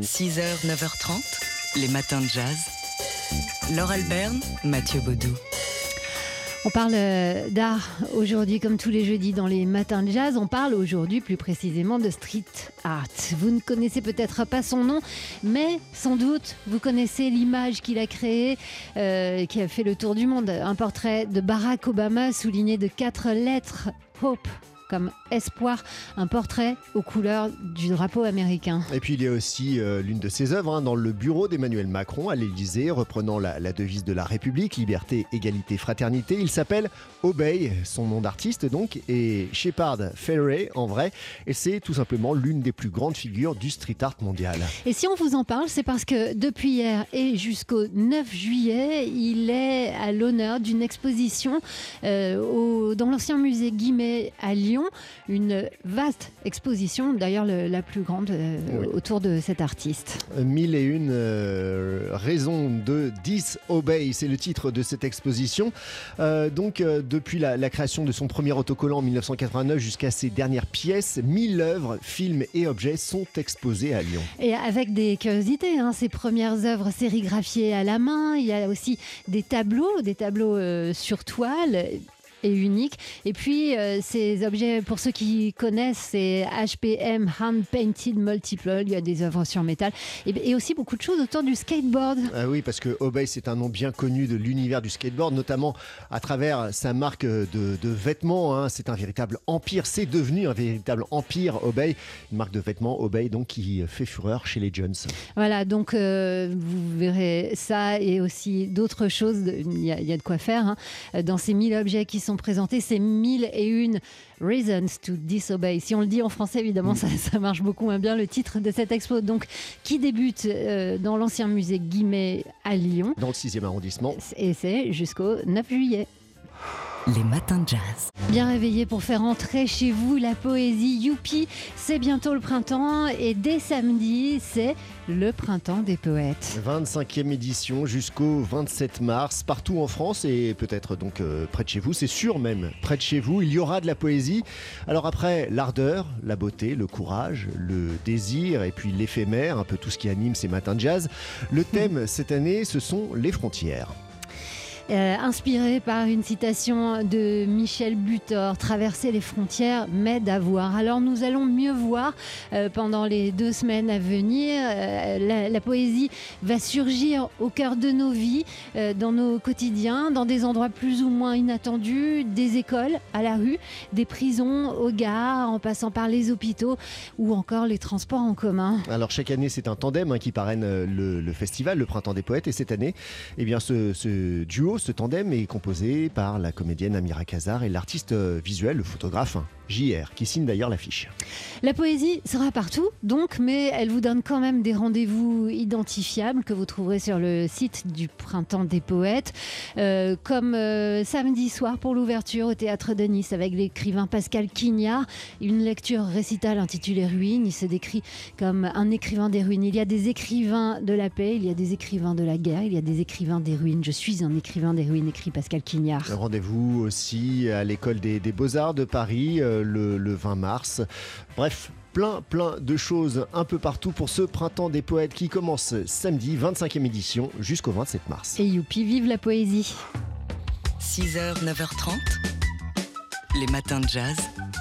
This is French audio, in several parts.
6h, 9h30, les matins de jazz. Laure Alberne, Mathieu Baudou. On parle euh, d'art aujourd'hui, comme tous les jeudis dans les matins de jazz. On parle aujourd'hui plus précisément de street art. Vous ne connaissez peut-être pas son nom, mais sans doute vous connaissez l'image qu'il a créée, euh, qui a fait le tour du monde. Un portrait de Barack Obama souligné de quatre lettres Hope comme Espoir, un portrait aux couleurs du drapeau américain. Et puis il y a aussi euh, l'une de ses œuvres hein, dans le bureau d'Emmanuel Macron à l'Élysée, reprenant la, la, devise de la République, liberté, égalité, fraternité. Il s'appelle Obey, son nom d'artiste donc, et Shepard Fairey en vrai, et c'est tout simplement l'une des plus grandes figures du street art mondial. Et si on vous en parle, c'est parce que depuis hier et jusqu'au 9 juillet, il est à l'honneur d'une exposition euh, au, dans l'ancien musée Guimet à Lyon une vaste exposition, d'ailleurs la plus grande euh, oui. autour de cet artiste. Mille et une euh, raisons de disobey, c'est le titre de cette exposition. Euh, donc euh, depuis la, la, création de son premier autocollant en 1989 jusqu'à ses dernières pièces, mille œuvres, films et objets sont exposés à Lyon. Et avec des curiosités, hein, ses premières œuvres sérigraphiées à la main, il y a aussi des tableaux, des tableaux sur toile et unique. Et puis, euh, ces objets, pour ceux qui connaissent, c'est HPM Hand Painted Multiple. Il y a des œuvres sur métal et, et, aussi beaucoup de choses autour du skateboard. Ah oui, parce que Obey, c'est un nom bien connu de l'univers du skateboard, notamment à travers sa marque de, de vêtements. Hein. C'est un véritable empire. C'est devenu un véritable empire, Obey. Une marque de vêtements, Obey, donc qui fait fureur chez les Jones. Voilà, donc euh, vous verrez ça et aussi d'autres choses. Il y, a, il y, a de quoi faire hein. dans ces 1000 objets qui sont présentés ces mille et une reasons to disobey. Si on le dit en français, évidemment, ça, ça, marche beaucoup moins bien. Le titre de cette expo, donc, qui débute euh, dans l'ancien musée Guimet à Lyon. Dans le 6e arrondissement. Et c'est jusqu'au 9 juillet. Les matins de jazz. Bien réveillé pour faire entrer chez vous la poésie. Youpi, c'est bientôt le printemps et dès samedi, c'est le printemps des poètes. 25e édition jusqu'au 27 mars, partout en France et peut-être donc euh, près de chez vous, c'est sûr même, près de chez vous, il y aura de la poésie. Alors après, l'ardeur, la beauté, le courage, le désir et puis l'éphémère, un peu tout ce qui anime ces matins de jazz, le thème cette année, ce sont les frontières. Euh, inspiré par une citation de Michel Butor, traverser les frontières m'aide à voir. Alors nous allons mieux voir euh, pendant les deux semaines à venir. Euh, la, poésie va surgir au cœur de nos vies, dans nos quotidiens, dans des endroits plus ou moins inattendus, des écoles à la rue, des prisons aux gares, en passant par les hôpitaux ou encore les transports en commun. Alors chaque année c'est un tandem hein, qui parraine le, festival, le Printemps des Poètes, et cette année, eh bien ce duo ce tandem est composé par la comédienne Amira Kazar et l'artiste visuel, le photographe JR, qui signe d'ailleurs l'affiche. La poésie sera partout, donc, mais elle vous donne quand même des rendez-vous identifiables que vous trouverez sur le site du Printemps des Poètes, euh, comme euh, samedi soir pour l'ouverture au Théâtre de Nice avec l'écrivain Pascal Quignard, une lecture récitale intitulée Ruines. Il se décrit comme un écrivain des ruines. Il y a des écrivains de la paix, il y a des écrivains de la guerre, il y a des écrivains des ruines. Je suis un écrivain des ruines, écrit Pascal Quignard. Rendez-vous aussi à l'école des, des Beaux-Arts de Paris euh, le, le 20 mars. Bref, plein plein de choses un peu partout pour ce printemps des poètes qui commence samedi 25e édition jusqu'au 27 mars. Et youpi, vive la poésie 6h, 9h30, les matins de jazz.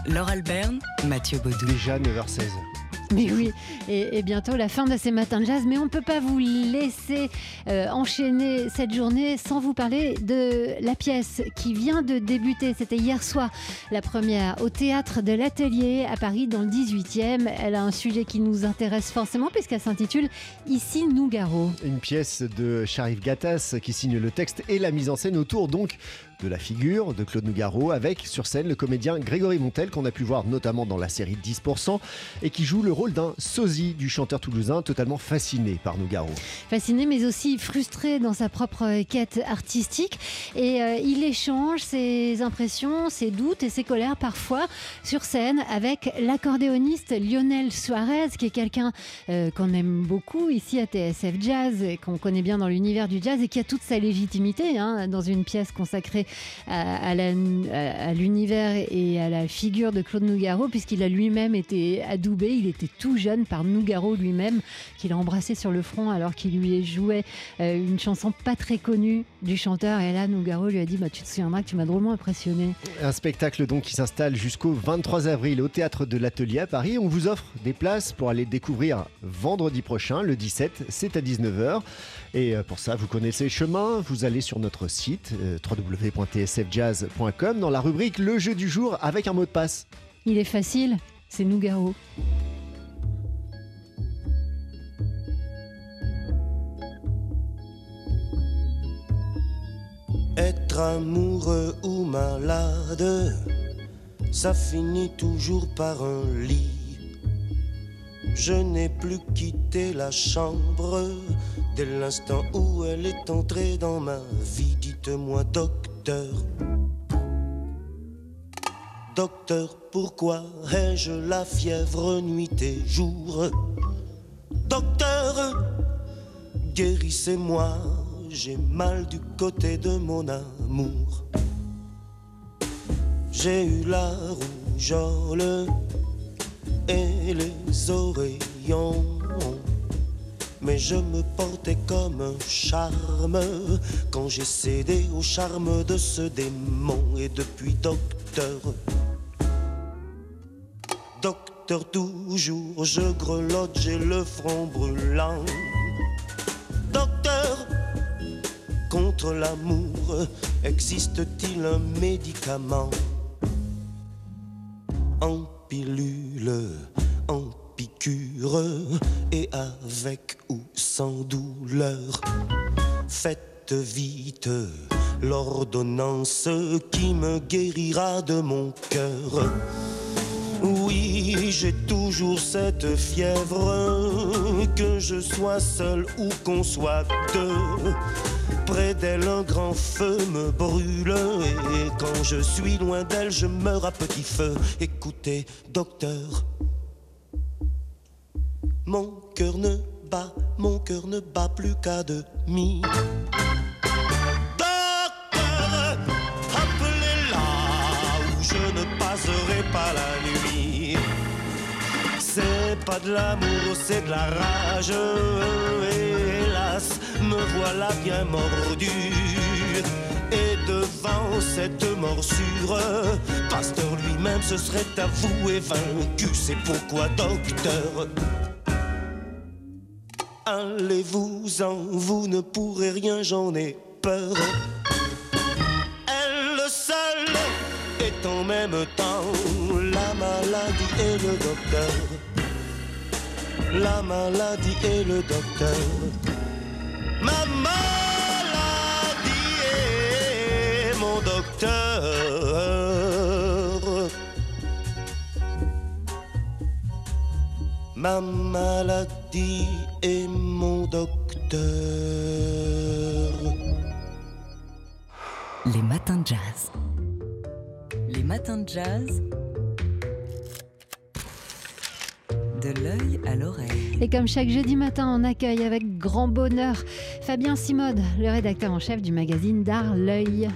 Laure Alberne, Mathieu Baudou. Déjà 9h16. Mais oui, et, bientôt la fin de ces matins de jazz, mais on ne peut pas vous laisser euh, enchaîner cette journée sans vous parler de la pièce qui vient de débuter. C'était hier soir la première au théâtre de l'Atelier à Paris dans le 18e. Elle a un sujet qui nous intéresse forcément puisqu'elle s'intitule Ici Nougaro. Une pièce de Sharif Gattas qui signe le texte et la mise en scène autour donc de la figure de Claude Nougaro avec sur scène le comédien Grégory Montel qu'on a pu voir notamment dans la série 10% et qui joue le rôle d'un sosie du chanteur toulousain totalement fasciné par Nougaro. Fasciné mais aussi frustré dans sa propre quête artistique et euh, il échange ses impressions, ses doutes et ses colères parfois sur scène avec l'accordéoniste Lionel Suarez qui est quelqu'un euh, qu'on aime beaucoup ici à TSF Jazz et qu'on connaît bien dans l'univers du jazz et qui a toute sa légitimité hein, dans une pièce consacrée à, l'univers et à la figure de Claude Nougaro, puisqu'il a lui-même été adoubé. Il était tout jeune par Nougaro lui-même, qu'il a embrassé sur le front alors qu'il lui jouait euh, une chanson pas très connue du chanteur. Et là, Nougaro lui a dit bah, Tu te souviendras que tu m'as drôlement impressionné. Un spectacle donc qui s'installe jusqu'au 23 avril au théâtre de l'Atelier à Paris. On vous offre des places pour aller découvrir vendredi prochain, le 17, c'est à 19h. Et euh, pour ça, vous connaissez le chemin, vous allez sur notre site euh, www.tsfjazz.com dans la rubrique Le jeu du jour avec un mot de passe. Il est facile, c'est Nougaro. Être amoureux ou malade, ça finit toujours par un lit. Je n'ai plus quitté la chambre dès l'instant où elle est entrée dans ma vie. Dites-moi, docteur, docteur, pourquoi ai-je la fièvre nuit et jour? Docteur, guérissez-moi j'ai mal du côté de mon amour. J'ai eu la rougeole et les oreillons. Mais je me portais comme un charme quand j'ai cédé au charme de ce démon. Et depuis docteur, docteur toujours, je grelotte, j'ai le front brûlant. L'amour Existe-t-il un médicament En pilule, en piqûre et avec ou sans douleur Faites vite l'ordonnance qui me guérira de mon cœur. Oui, j'ai toujours cette fièvre, que je sois seul ou qu'on soit deux. Près d'elle, un grand feu me brûle. Et quand je suis loin d'elle, je meurs à petit feu. Écoutez, docteur, mon cœur ne bat, mon cœur ne bat plus qu'à demi. Docteur, appelez-la où je ne passerai pas la nuit. C'est pas de l'amour, c'est de la rage. Hélas, me voilà bien mordu. Et devant cette morsure, Pasteur lui-même se serait avoué vaincu. C'est pourquoi, docteur, allez-vous-en, vous ne pourrez rien, j'en ai peur. Elle seule est en même temps la maladie et le docteur. La maladie et le docteur. Ma maladie est mon docteur. Ma maladie est mon docteur. Les matins de jazz. Les matins de jazz. De l'œil à l'oreille. Et comme chaque jeudi matin, on accueille avec grand bonheur Fabien Simode, le rédacteur en chef du magazine d'art L'œil.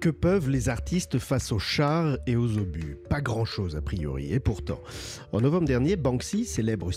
Que peuvent les artistes face aux chars et aux obus Pas grand-chose a priori. Et pourtant, en novembre dernier, Banksy, célèbre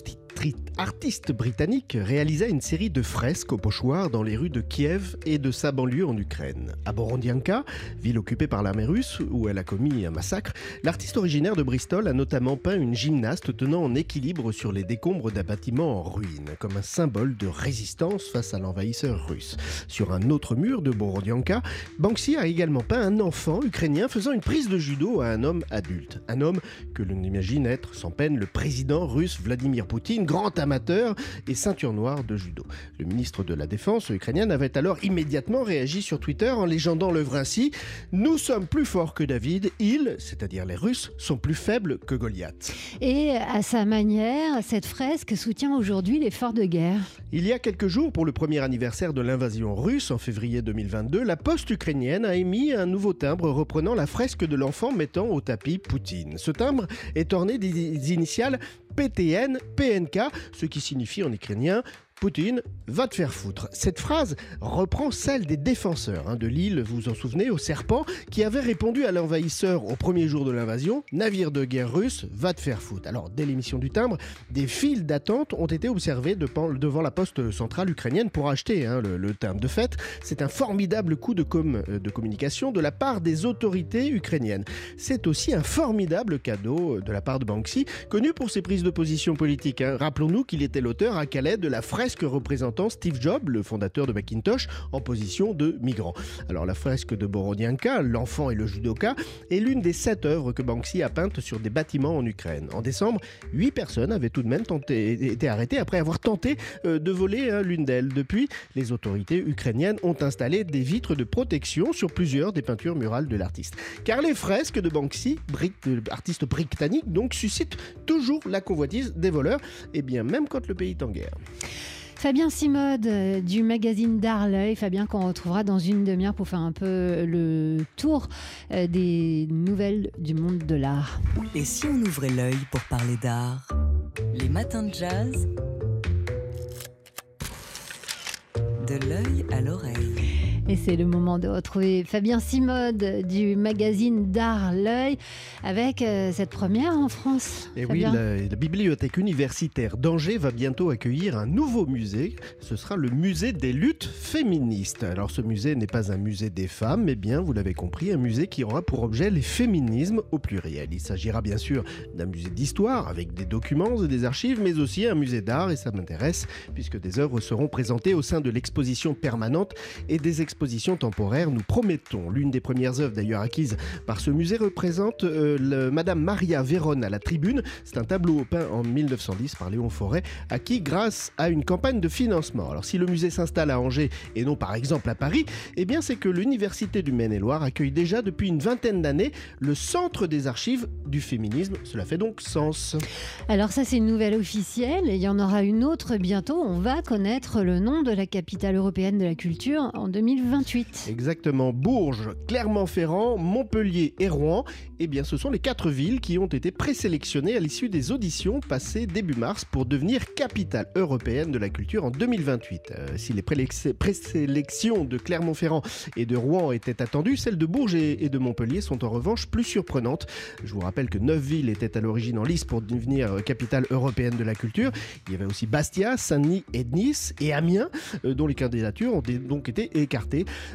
artiste britannique, réalisa une série de fresques au pochoir dans les rues de Kiev et de sa banlieue en Ukraine. À Borodyanka, ville occupée par l'armée russe où elle a commis un massacre, l'artiste originaire de Bristol a notamment peint une gymnaste tenant en équilibre sur les décombres d'un bâtiment en ruine, comme un symbole de résistance face à l'envahisseur russe. Sur un autre mur de Borodyanka, Banksy a également peint un enfant ukrainien faisant une prise de judo à un homme adulte. Un homme que l'on imagine être sans peine le président russe Vladimir Poutine, grand amateur et ceinture noire de judo. Le ministre de la Défense ukrainienne avait alors immédiatement réagi sur Twitter en légendant l'œuvre ainsi Nous sommes plus forts que David, ils, c'est-à-dire les Russes, sont plus faibles que Goliath. Et à sa manière, cette fresque soutient aujourd'hui l'effort de guerre. Il y a quelques jours, pour le premier anniversaire de l'invasion russe en février 2022, la poste ukrainienne a émis un nouveau timbre reprenant la fresque de l'enfant mettant au tapis Poutine. Ce timbre est orné des initiales PTN, PNK, ce qui signifie en ukrainien Poutine va te faire foutre. Cette phrase reprend celle des défenseurs hein, de l'île, vous vous en souvenez, au serpent, qui avait répondu à l'envahisseur au premier jour de l'invasion Navire de guerre russe, va te faire foutre. Alors, dès l'émission du timbre, des files d'attente ont été observées devant la poste centrale ukrainienne pour acheter hein, le, timbre. De fait, c'est un formidable coup de, euh, de communication de la part des autorités ukrainiennes. C'est aussi un formidable cadeau euh, de la part de Banksy, connu pour ses prises de position politiques. Hein. Rappelons-nous qu'il était l'auteur à Calais de la fresque représentant Steve Jobs, le fondateur de Macintosh, en position de migrant. Alors la fresque de Borodianka, L'enfant et le judoka, est l'une des sept œuvres que Banksy a peintes sur des bâtiments en Ukraine. En décembre, huit personnes avaient tout de même été arrêtées après avoir tenté euh, de voler hein, l'une d'elles. Depuis, les autorités ukrainiennes ont installé des vitres de protection sur plusieurs des peintures murales de l'artiste. Car les fresques de Banksy, artiste britannique, donc suscitent toujours la convoitise des voleurs, et bien même quand le pays est en guerre. Fabien Simode euh, du magazine d'Arleuil. Fabien qu'on retrouvera dans une demi-heure pour faire un peu le tour euh, des nouvelles du monde de l'art. Et si on ouvrait l'œil pour parler d'art? Les matins de jazz? De l'œil à l'oreille. Et c'est le moment de retrouver Fabien Simode du magazine D'Art L'œil avec euh, cette première en France. Et oui, la, bibliothèque universitaire d'Angers va bientôt accueillir un nouveau musée. Ce sera le musée des luttes féministes. Alors ce musée n'est pas un musée des femmes, mais bien, vous l'avez compris, un musée qui aura pour objet les féminismes au pluriel. Il s'agira bien sûr d'un musée d'histoire avec des documents et des archives, mais aussi un musée d'art, et ça m'intéresse, puisque des œuvres seront présentées au sein de l'exposition permanente et des expositions exposition temporaire, nous promettons. L'une des premières œuvres d'ailleurs acquises par ce musée représente euh, le, Madame Maria Vérone à la tribune. C'est un tableau peint en 1910 par Léon Forêt, acquis grâce à une campagne de financement. Alors si le musée s'installe à Angers et non par exemple à Paris, eh bien c'est que l'Université du Maine-et-Loire accueille déjà depuis une vingtaine d'années le Centre des archives du féminisme. Cela fait donc sens. Alors ça c'est une nouvelle officielle et il y en aura une autre bientôt. On va connaître le nom de la capitale européenne de la culture en 2020. Exactement. Bourges, Clermont-Ferrand, Montpellier et Rouen. Eh bien, ce sont les quatre villes qui ont été présélectionnées à l'issue des auditions passées début mars pour devenir capitale européenne de la culture en 2028. Euh, si les présélections de Clermont-Ferrand et de Rouen étaient attendues, celles de Bourges et de Montpellier sont en revanche plus surprenantes. Je vous rappelle que neuf villes étaient à l'origine en lice pour devenir euh, capitale européenne de la culture. Il y avait aussi Bastia, Saint-Denis et Nice et Amiens, euh, dont les candidatures ont donc été écartées.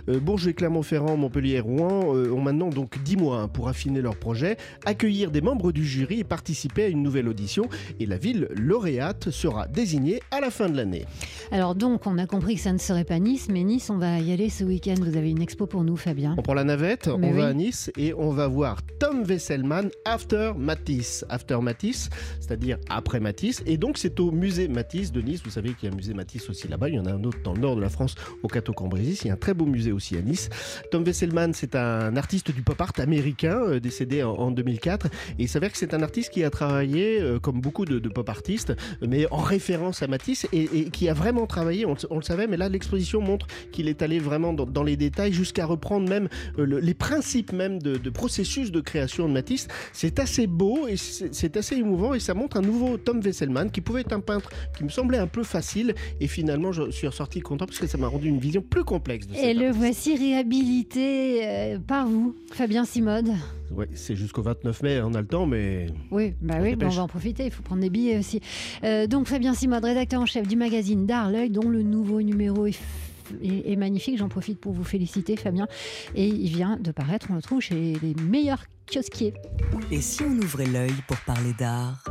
Euh, Bourges et Clermont-Ferrand, Montpellier et Rouen euh, ont maintenant donc 10 mois hein, pour affiner leur projet, accueillir des membres du jury et participer à une nouvelle audition. Et la ville lauréate sera désignée à la fin de l'année. Alors donc, on a compris que ça ne serait pas Nice, mais Nice, on va y aller ce week-end. Vous avez une expo pour nous, Fabien. On prend la navette, on va à Nice et on va voir Tom Wesselman After Matisse. After Matisse, c'est-à-dire après Matisse. Et donc, c'est au musée Matisse de Nice. Vous savez qu'il y a un musée Matisse aussi là-bas. Il y en a un autre dans le nord de la France, au Cateau-Cambrésis. Il y a un très beau musée aussi à Nice. Tom Wesselman, c'est un artiste du pop art américain, euh, décédé en, 2004. Et il s'avère que c'est un artiste qui a travaillé, euh, comme beaucoup de, pop artistes, mais en référence à Matisse, et, qui a vraiment travaillé, on, le savait, mais là, l'exposition montre qu'il est allé vraiment dans, les détails, jusqu'à reprendre même euh, les principes même de, processus de création de Matisse. C'est assez beau et c'est assez émouvant, et ça montre un nouveau Tom Wesselman, qui pouvait être un peintre qui me semblait un peu facile, et finalement, je suis ressorti content, parce que ça m'a rendu une vision plus complexe de et le voici réhabilité euh, par vous, Fabien Simode. Oui, c'est jusqu'au 29 mai, on a le temps, mais. Oui, bah on oui, on va en profiter, il faut prendre des billets aussi. Euh, donc, Fabien Simode, rédacteur en chef du magazine D'Art, l'œil, dont le nouveau numéro est magnifique. J'en profite pour vous féliciter, Fabien. Et il vient de paraître, on le trouve chez les meilleurs kiosquiers. Et si on ouvrait l'œil pour parler d'art?